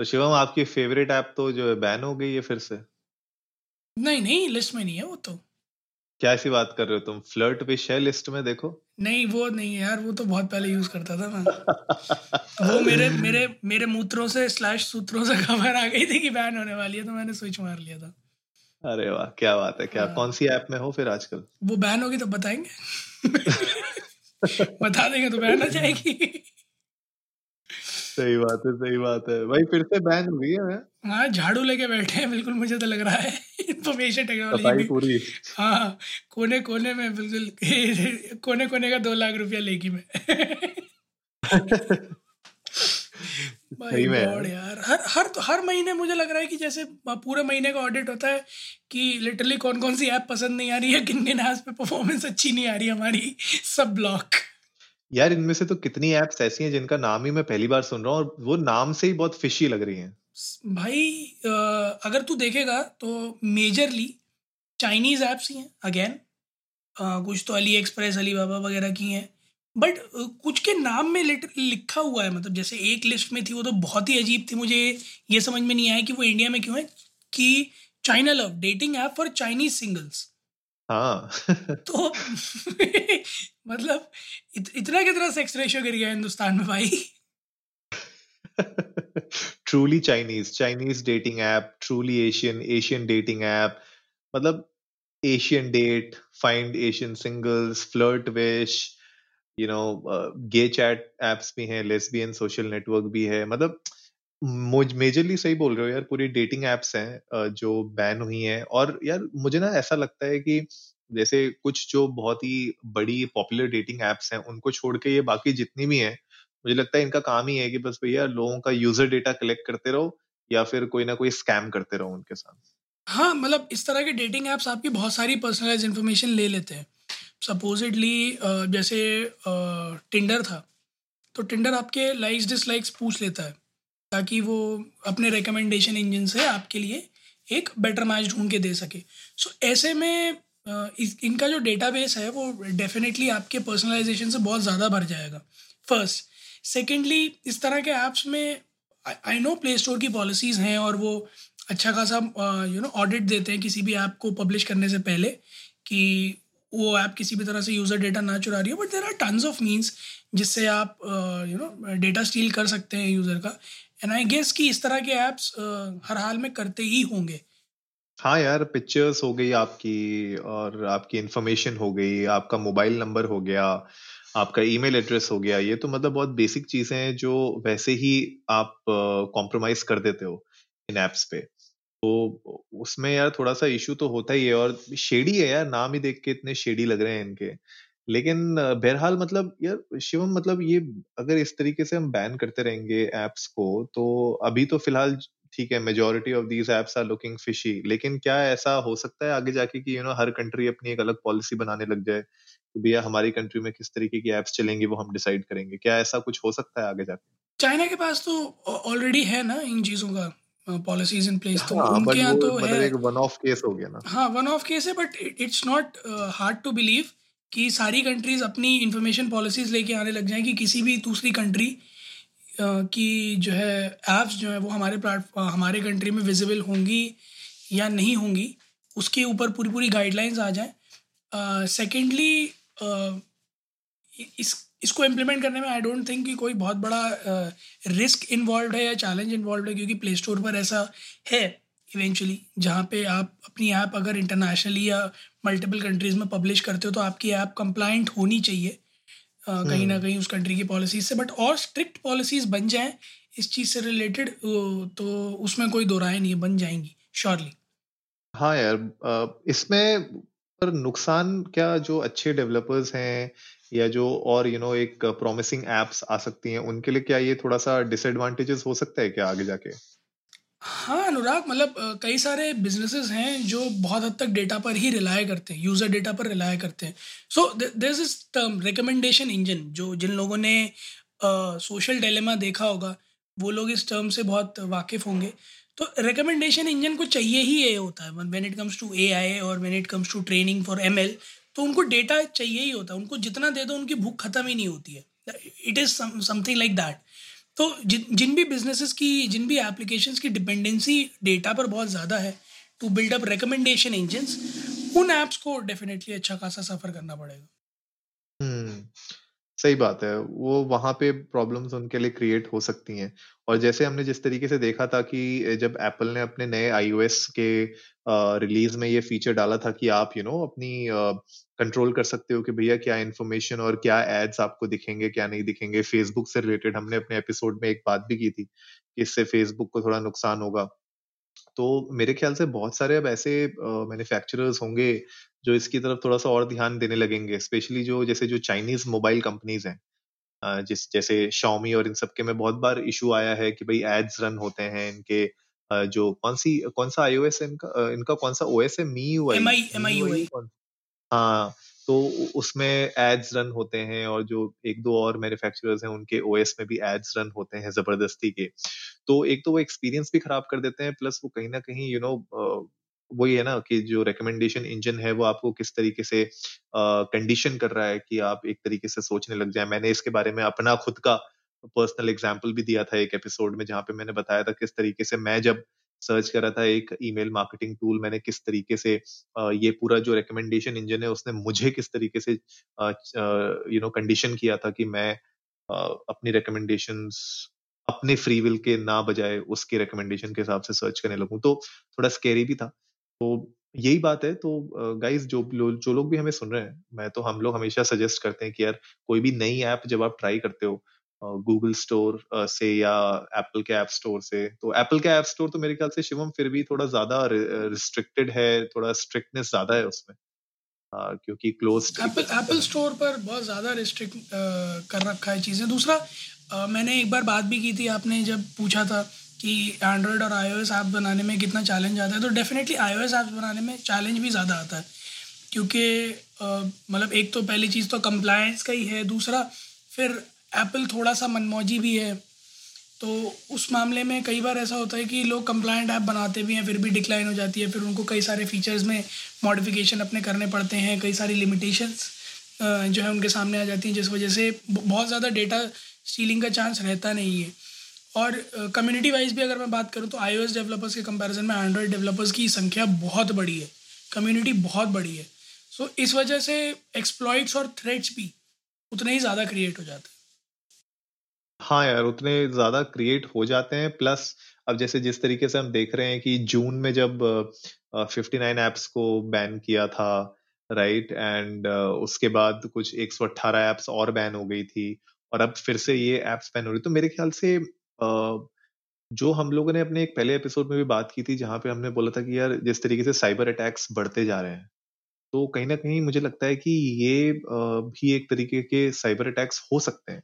तो शिवम आपकी favourite app तो जो है बैन हो गई है फिर से? नहीं नहीं लिस्ट में नहीं है वो तो। क्या ऐसी बात कर रहे हो तुम? फ्लर्ट विश है लिस्ट में देखो। नहीं वो नहीं है यार वो तो बहुत पहले यूज़ करता था मैं वो मेरे मेरे मेरे मूत्रों से स्लैश सूत्रों से खबर आ गई थी कि बैन होने वाली है तो मैंने स्विच मार लिया था। अरे वाह क्या बात है क्या हाँ। कौन सी ऐप में हो फिर आजकल? वो बैन होगी तो बताएँगे। बता देंगे तो बैन आ जाएगी। सही बात है सही बात है। भाई फिर से बैन हो गई है हाँ झाड़ू लेके बैठे हैं बिल्कुल मुझे तो लग रहा है। इंफॉर्मेशन टेक्नोलॉजी पूरी। हाँ कोने कोने में बिल्कुल कोने कोने का दो लाख रुपया लेगी मैं। भाई गॉड यार। हर हर हर महीने मुझे लग रहा है कि जैसे पूरे महीने का ऑडिट होता है कि लिटरली कौन कौन सी ऐप पसंद नहीं आ रही है किन किन ऐप्स पे परफॉर्मेंस अच्छी नहीं आ रही हमारी सब ब्लॉक यार, इनमें से तो कितनी एप्स ऐसी हैं जिनका नाम ही मैं पहली बार सुन रहा हूँ और वो नाम से ही बहुत फिशी लग रही हैं। भाई अगर तू देखेगा तो मेजरली चाइनीज़ ऐप्स ही हैं अगेन कुछ तो अली एक्सप्रेस अली बाबा वगैरह की हैं बट कुछ के नाम में लिखा हुआ है मतलब जैसे एक लिस्ट में थी वो तो बहुत ही अजीब थी, मुझे ये समझ में नहीं आया कि वो इंडिया में क्यों है, कि China love dating app for Chinese singles हाँ। तो मतलब इत, इतना कितना सेक्स रेशियो गिर गया हिंदुस्तान में भाई? Truly Chinese Chinese dating app truly Asian Asian dating app मतलब Asian date find Asian singles flirt wish you know gay chat apps भी हैं लेस्बियन सोशल नेटवर्क भी है मतलब मेजरली सही बोल रहे हो यार, पूरी डेटिंग एप्स हैं जो बैन हुई हैं और यार मुझे ना ऐसा लगता है कि जैसे कुछ जो बहुत ही बड़ी पॉपुलर डेटिंग एप्स हैं, उनको छोड़ के ये बाकी जितनी भी हैं, मुझे लगता है इनका काम ही है कि बस भैया लोगों का यूज़र डेटा कलेक्ट करते रहो या फिर कोई ना कोई स्कैम करते रहो उनके साथ। हाँ मतलब इस तरह के डेटिंग ऐप्स आपकी बहुत सारी पर्सनलाइज इन्फॉर्मेशन ले लेते हैं। सपोजिटली जैसे टिंडर था तो टिंडर आपके लाइक्स डिसलाइक्स पूछ लेता है। ताकि वो अपने रिकमेंडेशन इंजन से आपके लिए एक बेटर मैच ढूंढ के दे सके। सो so, ऐसे में इस इनका जो डेटाबेस है वो डेफिनेटली आपके पर्सनलाइजेशन से बहुत ज़्यादा भर जाएगा। फ़र्स्ट सेकेंडली इस तरह के ऐप्स में आई नो प्ले स्टोर की पॉलिसीज़ हैं और वो अच्छा खासा यू नो ऑडिट देते हैं किसी भी ऐप को पब्लिश करने से पहले कि वो ऐप किसी भी तरह से यूज़र डेटा ना चुरा रही हो but there are tons of means जिससे आप यू नो डेटा स्टील कर सकते हैं यूज़र का। एंड आई गेस कि इस तरह के ऐप्स हर हाल में करते ही होंगे। हाँ यार पिक्चर्स हो गई आपकी और आपकी इंफॉर्मेशन हो गई, आपका मोबाइल नंबर हो गया, आपका ईमेल एड्रेस हो गया। ये तो मतलब बहुत बेसिक चीज़ें हैं जो वैसे ही आप कॉम्प्रोमाइज कर देते हो इन एप्स पे। तो उसमें यार थोड़ा सा इशू तो होता ही है और शेडी है यार, नाम ही देख के इतने शेडी लग रहे हैं इनके। लेकिन बहरहाल मतलब यार शिवम मतलब ये अगर इस तरीके से हम बैन करते रहेंगे एप्स को तो अभी तो फ़िलहाल ठीक है majority of these apps are looking fishy लेकिन क्या ऐसा हो सकता है आगे जाके कि यू नो हर कंट्री अपनी एक अलग पॉलिसी बनाने लग जाए कि भैया हमारी कंट्री में किस तरीके की एप्स चलेंगी वो हम डिसाइड करेंगे। क्या ऐसा कुछ हो सकता है आगे जाके? चाइना के पास तो ऑलरेडी है ना इन चीज़ों का पॉलिसीज़ इन प्लेस तो हाँ उनके यहाँ तो मतलब है एक वन ऑफ़ केस हो गया ना। हाँ वन ऑफ़ केस है but it's not hard to believe कि सारी कंट्रीज़ अपनी इंफॉर्मेशन पॉलिसीज़ लेके आने लग जाएँ कि किसी भी दूसरी कंट्री की जो है ऐप्स जो है वो हमारे प्लेटफॉर्म हमारे कंट्री में विजिबल होंगी या नहीं होंगी उसके ऊपर पूरी पूरी गाइडलाइंस आ जाएँ। सेकेंडली इस इसको इम्प्लीमेंट करने में आई डोंट थिंक कि कोई बहुत बड़ा रिस्क uh, इन्वॉल्व है या चैलेंज इन्वॉल्व है क्योंकि प्ले स्टोर पर ऐसा है। इवेंचुअली जहाँ पे आप अपनी ऐप अगर इंटरनेशनली या मल्टीपल कंट्रीज़ में पब्लिश करते हो तो आपकी ऐप कंप्लाइंट होनी चाहिए कहीं ना कहीं उस कंट्री की पॉलिसीज़ से। बट और स्ट्रिक्ट पॉलिसीज़ बन जाएँ इस चीज़ से रिलेटेड तो उसमें कोई दो राय नहीं है बन जाएँगी श्योरली हाँ यार इसमें पर नुकसान क्या जो अच्छे डेवलपर्स हैं या जो और यू you नो know, एक प्रॉमिसिंग एप्स आ सकती हैं उनके लिए क्या ये थोड़ा सा डिसएडवांटेजेस हो सकता है क्या आगे जाके? हाँ अनुराग मतलब कई सारे बिजनेसेस हैं जो बहुत हद तक डेटा पर ही रिलाय करते हैं यूज़र डेटा पर रिलाय करते हैं। So there is term recommendation engine जो जिन लोगों ने सोशल uh, डेलेमा देखा होगा वो लोग इस टर्म से बहुत वाकिफ़ होंगे। तो रिकमेंडेशन इंजन को चाहिए ही ये होता है। When it comes to A I और when it comes to training for M L तो उनको डेटा चाहिए ही होता है। उनको जितना दे दो उनकी भूख ख़त्म ही नहीं होती है। It is something like that तो जिन जिन भी बिजनेसेस की, जिन भी एप्लीकेशंस की डिपेंडेंसी डेटा पर बहुत ज़्यादा है to build up recommendation engines उन एप्स को डेफिनेटली अच्छा खासा सफ़र करना पड़ेगा। हम्म। सही बात है। वो वहाँ पे प्रॉब्लम्स उनके लिए क्रिएट हो सकती हैं। और जैसे हमने जिस तरीके से देखा था कि जब एप्पल ने अपने नए आईओएस के रिलीज़ में ये फीचर डाला था कि आप यू you नो know, अपनी कंट्रोल कर सकते हो कि भैया क्या इन्फॉर्मेशन और क्या एड्स आपको दिखेंगे क्या नहीं दिखेंगे। फेसबुक से रिलेटेड हमने अपने एपिसोड में एक बात भी की थी कि इससे फेसबुक को थोड़ा नुकसान होगा। तो मेरे ख्याल से बहुत सारे अब ऐसे मैन्युफैक्चरर्स होंगे जो इसकी तरफ़ थोड़ा सा और ध्यान देने लगेंगे स्पेशली जो जैसे जो चाइनीज़ मोबाइल कंपनीज़ हैं जिस जैसे Xiaomi और इन सब के में बहुत बार इशू आया है कि भाई एड्स रन होते हैं इनके जो कौन सी कौन सा आईओएस है इनका इनका कौन सा ओएस है? मी यूआई हाँ तो उसमें एड्स रन होते हैं और जो एक दो और मैन्युफैक्चरर्स हैं उनके ओएस में भी एड्स रन होते हैं ज़बरदस्ती के। तो एक तो वो एक्सपीरियंस भी खराब कर देते हैं प्लस वो कहीं ना कहीं यू you नो know, वही है ना कि जो रिकमेंडेशन इंजन है, वो आपको किस तरीके से कंडीशन कर रहा है कि आप एक तरीके से सोचने लग जाए। मैंने इसके बारे में अपना खुद का पर्सनल एग्ज़ाम्पल भी दिया था एक एपिसोड में, जहाँ पे मैंने बताया था किस तरीके से मैं जब सर्च कर रहा था एक ईमेल मार्केटिंग टूल मैंने किस तरीके से ये पूरा जो रिकमेंडेशन इंजन है, उसने मुझे किस तरीके से यू नो कंडीशन किया था कि मैं अपनी रिकमेंडेशन अपने फ्री विल के ना बजाय उसके रिकमेंडेशन के हिसाब से सर्च करने लगूं। तो थोड़ा स्केरी भी था। तो यही बात है तो गाइस जो जो लोग भी हमें सुन रहे हैं मैं तो हम लोग हमेशा सजेस्ट करते हैं कि यार कोई भी नई ऐप जब आप ट्राई करते हो गूगल स्टोर से या एप्पल के ऐप स्टोर से तो एप्पल के ऐप स्टोर तो मेरे ख्याल से शिवम फिर भी थोड़ा ज़्यादा रिस्ट्रिक्टेड है थोड़ा स्ट्रिक्टनेस ज़्यादा है उसमें। क्योंकि क्लोज एप्पल एप्पल स्टोर पर बहुत ज़्यादा रिस्ट्रिक्ट कर रखा है चीज़ें। दूसरा आ, मैंने एक बार बात भी की थी आपने जब पूछा था कि एंड्रॉयड और आईओएस ऐप बनाने में कितना चैलेंज आता है तो डेफिनेटली आईओएस ऐप्स बनाने में चैलेंज भी ज़्यादा आता है। क्योंकि मतलब एक तो पहली चीज़ तो कंप्लायंस का ही है, दूसरा फिर एप्पल थोड़ा सा मनमौजी भी है। तो उस मामले में कई बार ऐसा होता है कि लोग कंप्लाइंट ऐप बनाते भी हैं, फिर भी डिक्लाइन हो जाती है, फिर उनको कई सारे फीचर्स में मॉडिफिकेशन अपने करने पड़ते हैं, कई सारी लिमिटेशंस जो है उनके सामने आ जाती हैं, जिस वजह से बहुत ज़्यादा डेटा स्टीलिंग का चांस रहता नहीं है। और कम्युनिटी वाइज भी अगर मैं बात करूँ तो आईओएस डेवलपर्स के कंपैरिजन में एंड्रॉयड डेवलपर्स की संख्या बहुत बड़ी है। कम्युनिटी बहुत बड़ी है। सो so, इस वजह से एक्सप्लॉइट्स और थ्रेट्स भी उतने ही ज़्यादा क्रिएट हो जाते हैं। हाँ यार उतने ज़्यादा क्रिएट हो जाते हैं। प्लस अब जैसे जिस तरीके से हम देख रहे हैं कि जून में जब फिफ्टी नाइन एप्स को बैन किया था राइट एंड उसके बाद कुछ एक सौ अट्ठारह एप्स और बैन हो गई थी। और अब फिर से ये एप्स बैन हो रही तो मेरे ख्याल से जो हम लोगों ने अपने एक पहले एपिसोड में भी बात की थी, जहाँ पे हमने बोला था कि यार, जिस तरीके से साइबर अटैक्स बढ़ते जा रहे हैं तो कहीं ना कहीं मुझे लगता है कि ये भी एक तरीके के साइबर अटैक्स हो सकते हैं,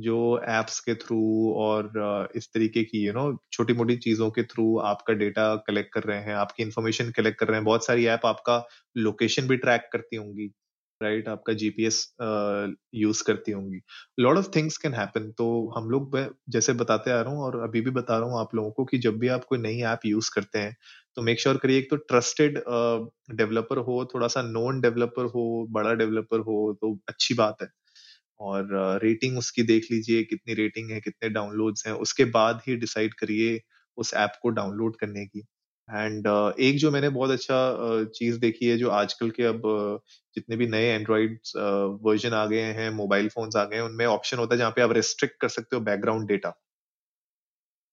जो एप्स के थ्रू और इस तरीके की यू नो छोटी मोटी चीज़ों के थ्रू आपका डेटा कलेक्ट कर रहे हैं, आपकी इन्फॉर्मेशन कलेक्ट कर रहे हैं, बहुत सारी ऐप आपका लोकेशन भी ट्रैक करती होंगी। Right right? आपका जीपीएस यूज़ करती होंगी। Lot of things can happen. तो हम लोग जैसे बताते आ रहा हूँ और अभी भी बता रहा हूँ आप लोगों को कि जब भी आप कोई नई ऐप यूज़ करते हैं तो मेक श्योर करिए एक तो ट्रस्टेड डेवलपर हो थोड़ा सा नोन डेवलपर हो बड़ा डेवलपर हो तो अच्छी बात है। और रेटिंग uh, उसकी देख लीजिए कितनी रेटिंग है कितने डाउनलोड्स हैं उसके बाद ही डिसाइड करिए उस ऐप को डाउनलोड करने की। एंड uh, एक जो मैंने बहुत अच्छा uh, चीज़ देखी है जो आजकल के अब uh, जितने भी नए एंड्रॉइड वर्जन आ गए हैं मोबाइल फोन्स आ गए हैं उनमें ऑप्शन होता है जहाँ पे आप रेस्ट्रिक्ट कर सकते हो बैकग्राउंड डेटा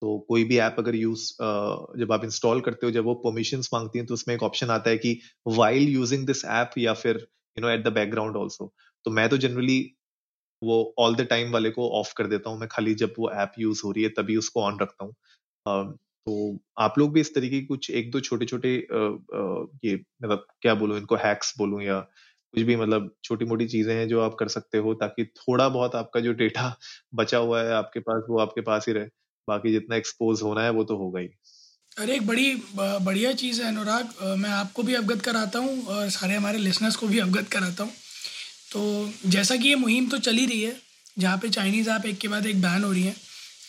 तो कोई भी ऐप अगर यूज़ जब आप इंस्टॉल करते हो जब वो परमिशन मांगती हैं तो उसमें एक ऑप्शन आता है कि वाइल यूजिंग दिस ऐप या फिर you know at the background also तो मैं तो जनरली वो ऑल द टाइम वाले को ऑफ़ कर देता हूँ मैं खाली जब वो ऐप यूज़ हो रही है तभी उसको ऑन रखता हूँ। तो आप लोग भी इस तरीके की कुछ एक दो छोटे छोटे ये मतलब क्या बोलूँ इनको हैक्स बोलूँ या कुछ भी मतलब छोटी मोटी चीज़ें हैं जो आप कर सकते हो ताकि थोड़ा बहुत आपका जो डेटा बचा हुआ है आपके पास, वो आपके पास ही रहे। बाकी जितना एक्सपोज होना है वो तो होगा ही। अरे, एक बड़ी बढ़िया चीज़ है अनुराग। मैं आपको भी अवगत कराता हूँ और सारे हमारे लिसनर्स को भी अवगत कराता हूँ। तो जैसा कि ये मुहिम तो चली रही है, जहाँ पे चाइनीज़ ऐप एक के बाद एक बैन हो रही है,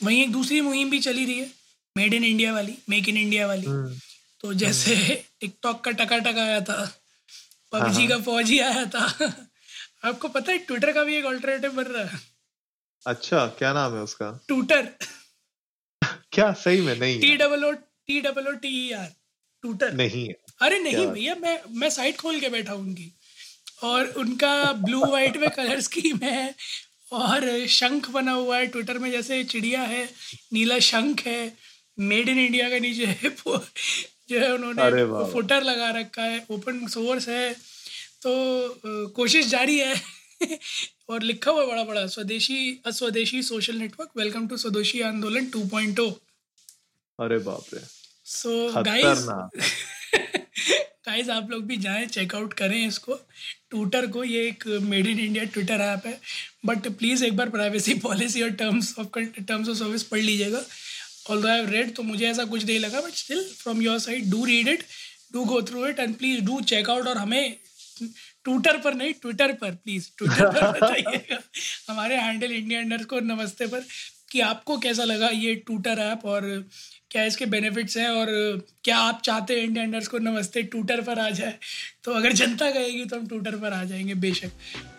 वहीं एक दूसरी मुहिम भी चली रही है। मेड इन इंडिया वाली मेक इन इंडिया वाली। हम्म। तो जैसे टिकटॉक का टका टका आया था पबजी हाँ, हाँ। का फौजी आया था। आपको पता है ट्विटर का भी एक ऑल्टरनेटिव बन रहा है। अच्छा क्या नाम है उसका? ट्विटर क्या? सही में नहीं T double O T double O T E R Twitter नहीं है। अरे नहीं भैया मैं मैं साइट खोल के बैठा उनकी। और उनका ब्लू वाइट में कलर स्कीम है और शंख बना हुआ है ट्विटर में जैसे चिड़िया है नीला शंख है मेड इन इंडिया का नीचे है जो है उन्होंने फुटर लगा रखा है ओपन सोर्स है तो कोशिश जारी है और लिखा हुआ बड़ा बड़ा स्वदेशी अस्वदेशी सोशल नेटवर्क वेलकम टू स्वदेशी आंदोलन 2.0 अरे बाप रे। सो गाइस गाइस आप लोग भी जाएँ चेकआउट करें इसको। ट्विटर को ये एक made in India Twitter app है बट प्लीज़ एक बार प्राइवेसी पॉलिसी और terms of terms of service पढ़ लीजिएगा। ऑल आई रेड तो मुझे ऐसा कुछ नहीं लगा but still from your side do read it do go through it and please do check out और हमें ट्विटर पर नहीं ट्विटर पर प्लीज़ ट्विटर पर बताइएगा। हमारे हैंडल इंडिया अंडर को नमस्ते पर कि आपको कैसा लगा ये ट्विटर ऐप और क्या इसके बेनिफिट्स हैं और क्या आप चाहते हैं इंडिया अंडर्स को नमस्ते ट्विटर पर आ जाए? तो अगर जनता कहेगी तो हम ट्विटर पर आ जाएँगे बेशक।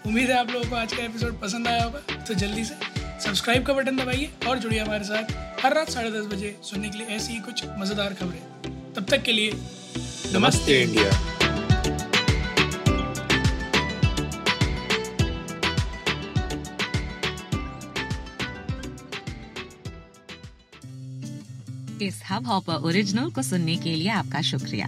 उम्मीद है आप लोगों को आज का एपिसोड पसंद आया होगा तो जल्दी से सब्सक्राइब का बटन दबाइए और जुड़िए हमारे साथ हर रात साढ़े दस बजे सुनने के लिए ऐसी ही कुछ मज़ेदार खबरें। तब तक के लिए नमस्ते इंडिया। इस हब हॉपर ओरिजिनल को सुनने के लिए आपका शुक्रिया।